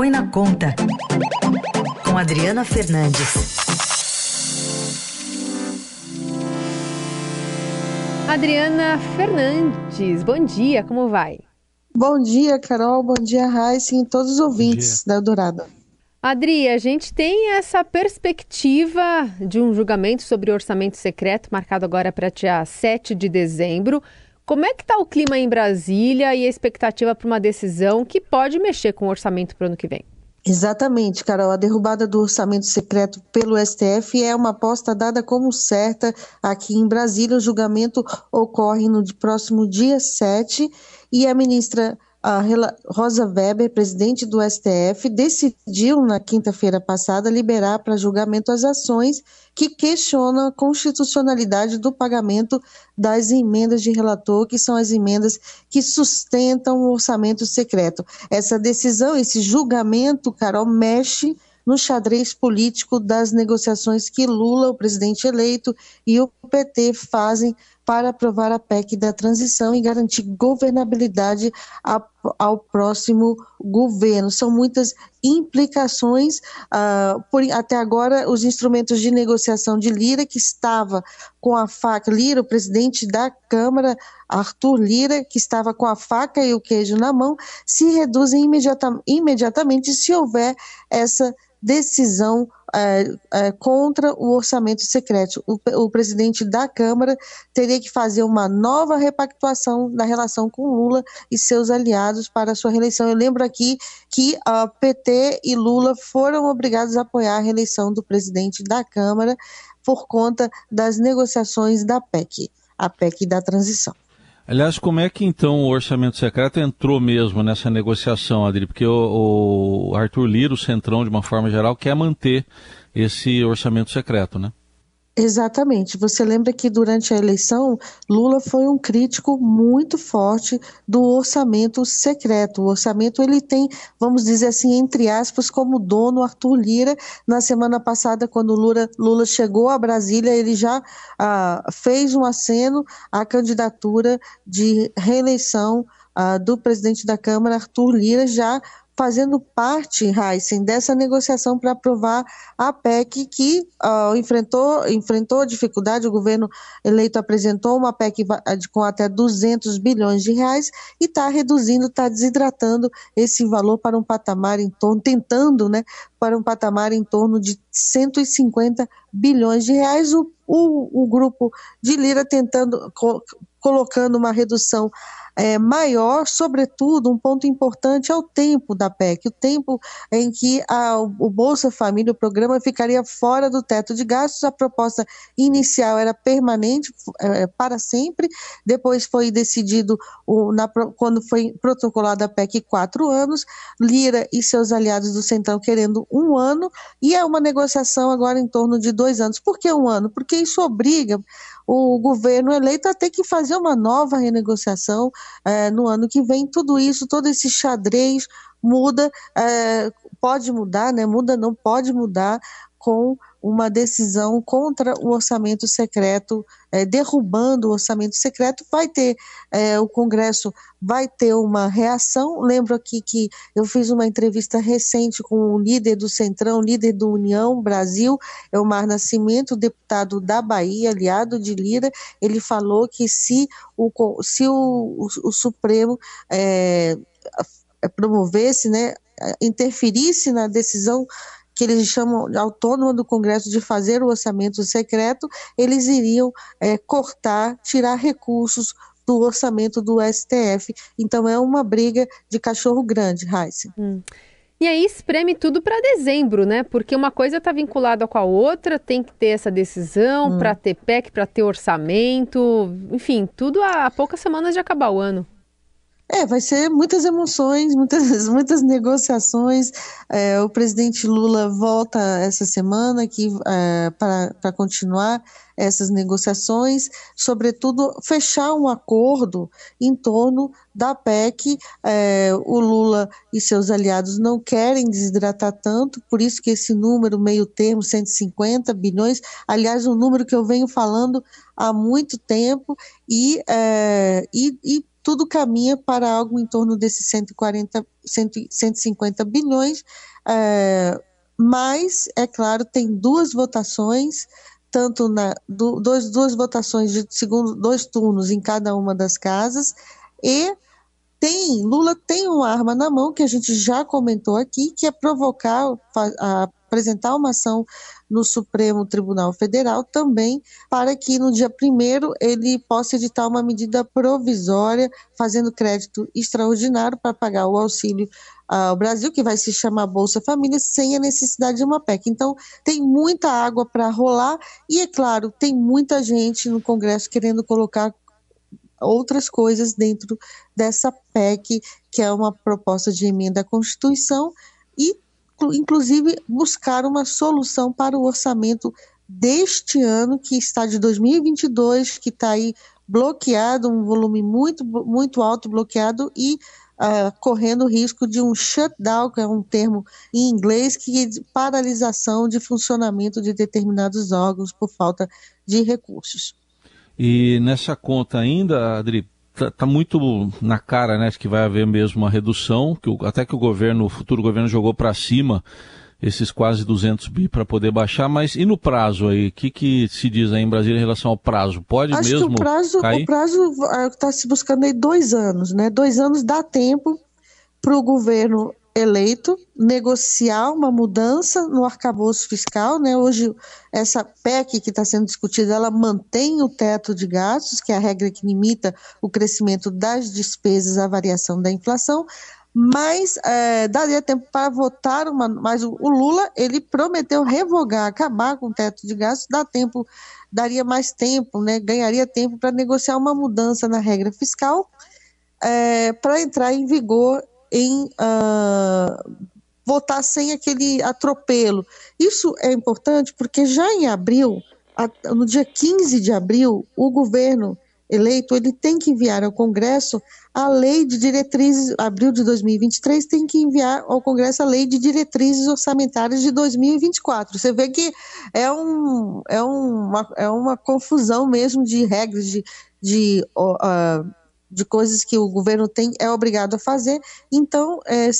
Põe na Conta, com Adriana Fernandes. Adriana Fernandes, bom dia, como vai? Bom dia, Carol, bom dia, Raíssa e todos os ouvintes da Dourada. Adri, a gente tem essa perspectiva de um julgamento sobre orçamento secreto marcado agora para dia 7 de dezembro. Como é que está o clima em Brasília e a expectativa para uma decisão que pode mexer com o orçamento para o ano que vem? Exatamente, Carol. A derrubada do orçamento secreto pelo STF é uma aposta dada como certa aqui em Brasília. O julgamento ocorre no próximo dia 7 e a ministra a Rosa Weber, presidente do STF, decidiu na quinta-feira passada liberar para julgamento as ações que questionam a constitucionalidade do pagamento das emendas de relator, que são as emendas que sustentam o orçamento secreto. Essa decisão, esse julgamento, Carol, mexe no xadrez político das negociações que Lula, o presidente eleito, e o PT fazem para aprovar a PEC da transição e garantir governabilidade a, ao próximo governo. São muitas implicações. Uh, por, até agora, os instrumentos de negociação de Lira, que estava com a faca, Lira, o presidente da Câmara, Arthur Lira, que estava com a faca e o queijo na mão, se reduzem imediata, imediatamente se houver essa decisão é, é, contra o orçamento secreto. O, o, presidente da Câmara teria que fazer uma nova repactuação da relação com Lula e seus aliados para a sua reeleição. Eu lembro aqui que a PT e Lula foram obrigados a apoiar a reeleição do presidente da Câmara por conta das negociações da PEC, a PEC da transição. Aliás, como é que então o orçamento secreto entrou mesmo nessa negociação, Adri? Porque o, o Arthur Lira, o Centrão, de uma forma geral, quer manter esse orçamento secreto, né? Exatamente. Você lembra que durante a eleição, Lula foi um crítico muito forte do orçamento secreto. O orçamento ele tem, vamos dizer assim, entre aspas, como dono Arthur Lira. Na semana passada, quando Lula, Lula chegou a Brasília, ele já ah, fez um aceno à candidatura de reeleição ah, do presidente da Câmara, Arthur Lira, já fazendo parte, Heisen, dessa negociação para aprovar a PEC que uh, enfrentou, enfrentou dificuldade, o governo eleito apresentou uma PEC com até 200 bilhões de reais e está reduzindo, está desidratando esse valor para um patamar em torno, tentando, né, para um patamar em torno de 150 bilhões de reais. O, o, o grupo de Lira tentando, co colocando uma redução é, maior, sobretudo, um ponto importante é o tempo da PEC, o tempo em que a, o Bolsa Família, o programa, ficaria fora do teto de gastos. A proposta inicial era permanente, é, para sempre, depois foi decidido, o, na, quando foi protocolada a PEC, quatro anos, Lira e seus aliados do Centrão querendo um ano, e é uma negociação agora em torno de dois anos. Por que um ano? Porque isso obriga o governo eleito a ter que fazer uma nova renegociação é, no ano que vem. Tudo isso, todo esse xadrez muda, é, pode mudar, né? Muda, não pode mudar com uma decisão contra o orçamento secreto, é, derrubando o orçamento secreto, vai ter, é, o Congresso vai ter uma reação. Lembro aqui que eu fiz uma entrevista recente com o líder do Centrão, líder do União Brasil, Elmar Nascimento, deputado da Bahia, aliado de Lira, ele falou que se o, se o, o, o Supremo é, promovesse, né, interferisse na decisão que eles chamam autônoma do Congresso de fazer o orçamento secreto, eles iriam é, cortar, tirar recursos do orçamento do STF. Então é uma briga de cachorro grande, Raíssa. Hum. E aí espreme tudo para dezembro, né? Porque uma coisa está vinculada com a outra, tem que ter essa decisão hum. para ter PEC, para ter orçamento, enfim, tudo há poucas semanas de acabar o ano. É, vai ser muitas emoções, muitas, muitas negociações. É, o presidente Lula volta essa semana aqui é, para continuar essas negociações, sobretudo fechar um acordo em torno da PEC. É, o Lula e seus aliados não querem desidratar tanto, por isso que esse número, meio termo, 150 bilhões, aliás, um número que eu venho falando há muito tempo, e, é, e, e tudo caminha para algo em torno desses 140, 150 bilhões, é, mas, é claro, tem duas votações, tanto na do, dois, duas votações de segundo dois turnos em cada uma das casas e tem Lula tem uma arma na mão que a gente já comentou aqui que é provocar a, apresentar uma ação no Supremo Tribunal Federal também para que no dia primeiro ele possa editar uma medida provisória fazendo crédito extraordinário para pagar o auxílio ao Brasil, que vai se chamar Bolsa Família, sem a necessidade de uma PEC. Então, tem muita água para rolar e, é claro, tem muita gente no Congresso querendo colocar outras coisas dentro dessa PEC, que é uma proposta de emenda à Constituição, e inclusive buscar uma solução para o orçamento deste ano, que está de 2022, que está aí bloqueado, um volume muito, muito alto bloqueado e uh, correndo o risco de um shutdown, que é um termo em inglês, que é de paralisação de funcionamento de determinados órgãos por falta de recursos. E nessa conta ainda, Adri, tá, tá, muito na cara, né, que vai haver mesmo uma redução, que o, até que o governo, o futuro governo jogou para cima esses quase 200 bi para poder baixar, mas e no prazo aí? O que, que se diz aí em Brasília em relação ao prazo? Pode Acho mesmo que o prazo, cair? O prazo está ah, se buscando aí dois anos, né? Dois anos dá tempo para o governo eleito negociar uma mudança no arcabouço fiscal, né? Hoje essa PEC que está sendo discutida, ela mantém o teto de gastos, que é a regra que limita o crescimento das despesas à variação da inflação, mas é, daria tempo para votar uma, mas o, Lula ele prometeu revogar, acabar com o teto de gastos, dá tempo, daria mais tempo, né? Ganharia tempo para negociar uma mudança na regra fiscal é, para entrar em vigor em uh, votar sem aquele atropelo. Isso é importante porque já em abril, no dia 15 de abril, o governo eleito ele tem que enviar ao Congresso a lei de diretrizes, abril de 2023, tem que enviar ao Congresso a lei de diretrizes orçamentárias de 2024. Você vê que é, um, é, uma, é uma confusão mesmo de regras, de, de uh, de coisas que o governo tem é obrigado a fazer. Então, é,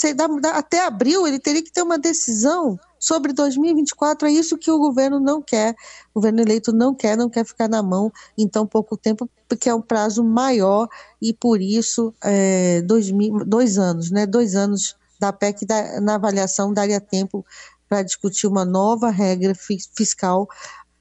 até abril ele teria que ter uma decisão sobre 2024. É isso que o governo não quer. O governo eleito não quer, não quer ficar na mão em tão pouco tempo, porque é um prazo maior e por isso é, dois, dois anos, né? Dois anos da PEC da, na avaliação daria tempo para discutir uma nova regra fiscal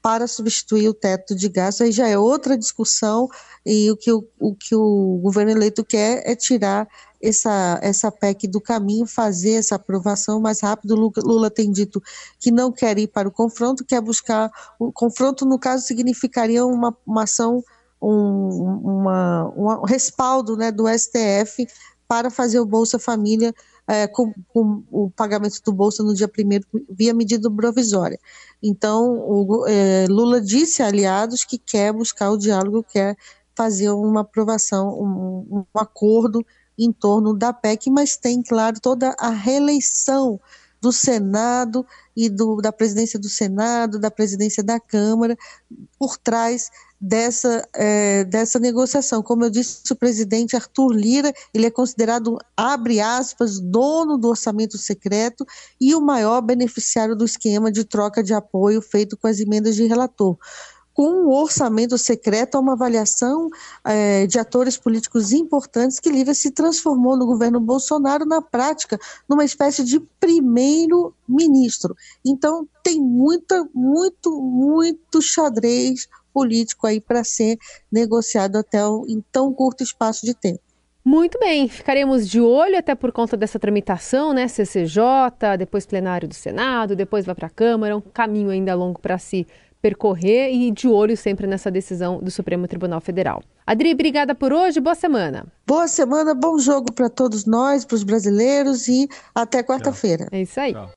para substituir o teto de gastos, aí já é outra discussão e o que o, o, que o governo eleito quer é tirar essa, essa PEC do caminho, fazer essa aprovação mais rápido. Lula, tem dito que não quer ir para o confronto, quer buscar. O confronto, no caso, significaria uma, uma ação, um, uma, um respaldo né, do STF para fazer o Bolsa Família é, com, com, o pagamento do Bolsa no dia 1 via medida provisória. Então, o, é, Lula disse a aliados que quer buscar o diálogo, quer fazer uma aprovação, um, um acordo em torno da PEC, mas tem, claro, toda a reeleição do Senado e do, da presidência do Senado, da presidência da Câmara, por trás dessa, é, dessa negociação. Como eu disse, o presidente Arthur Lira, ele é considerado, abre aspas, dono do orçamento secreto e o maior beneficiário do esquema de troca de apoio feito com as emendas de relator com o orçamento secreto a uma avaliação é, de atores políticos importantes que Lira se transformou no governo Bolsonaro, na prática, numa espécie de primeiro-ministro. Então, tem muita, muito, muito xadrez político aí para ser negociado até um, em tão curto espaço de tempo. Muito bem, ficaremos de olho até por conta dessa tramitação, né? CCJ, depois plenário do Senado, depois vai para a Câmara, um caminho ainda longo para se percorrer e de olho sempre nessa decisão do Supremo Tribunal Federal. Adri, obrigada por hoje, boa semana. Boa semana, bom jogo para todos nós, para os brasileiros e até quarta-feira. É isso aí. Tchau.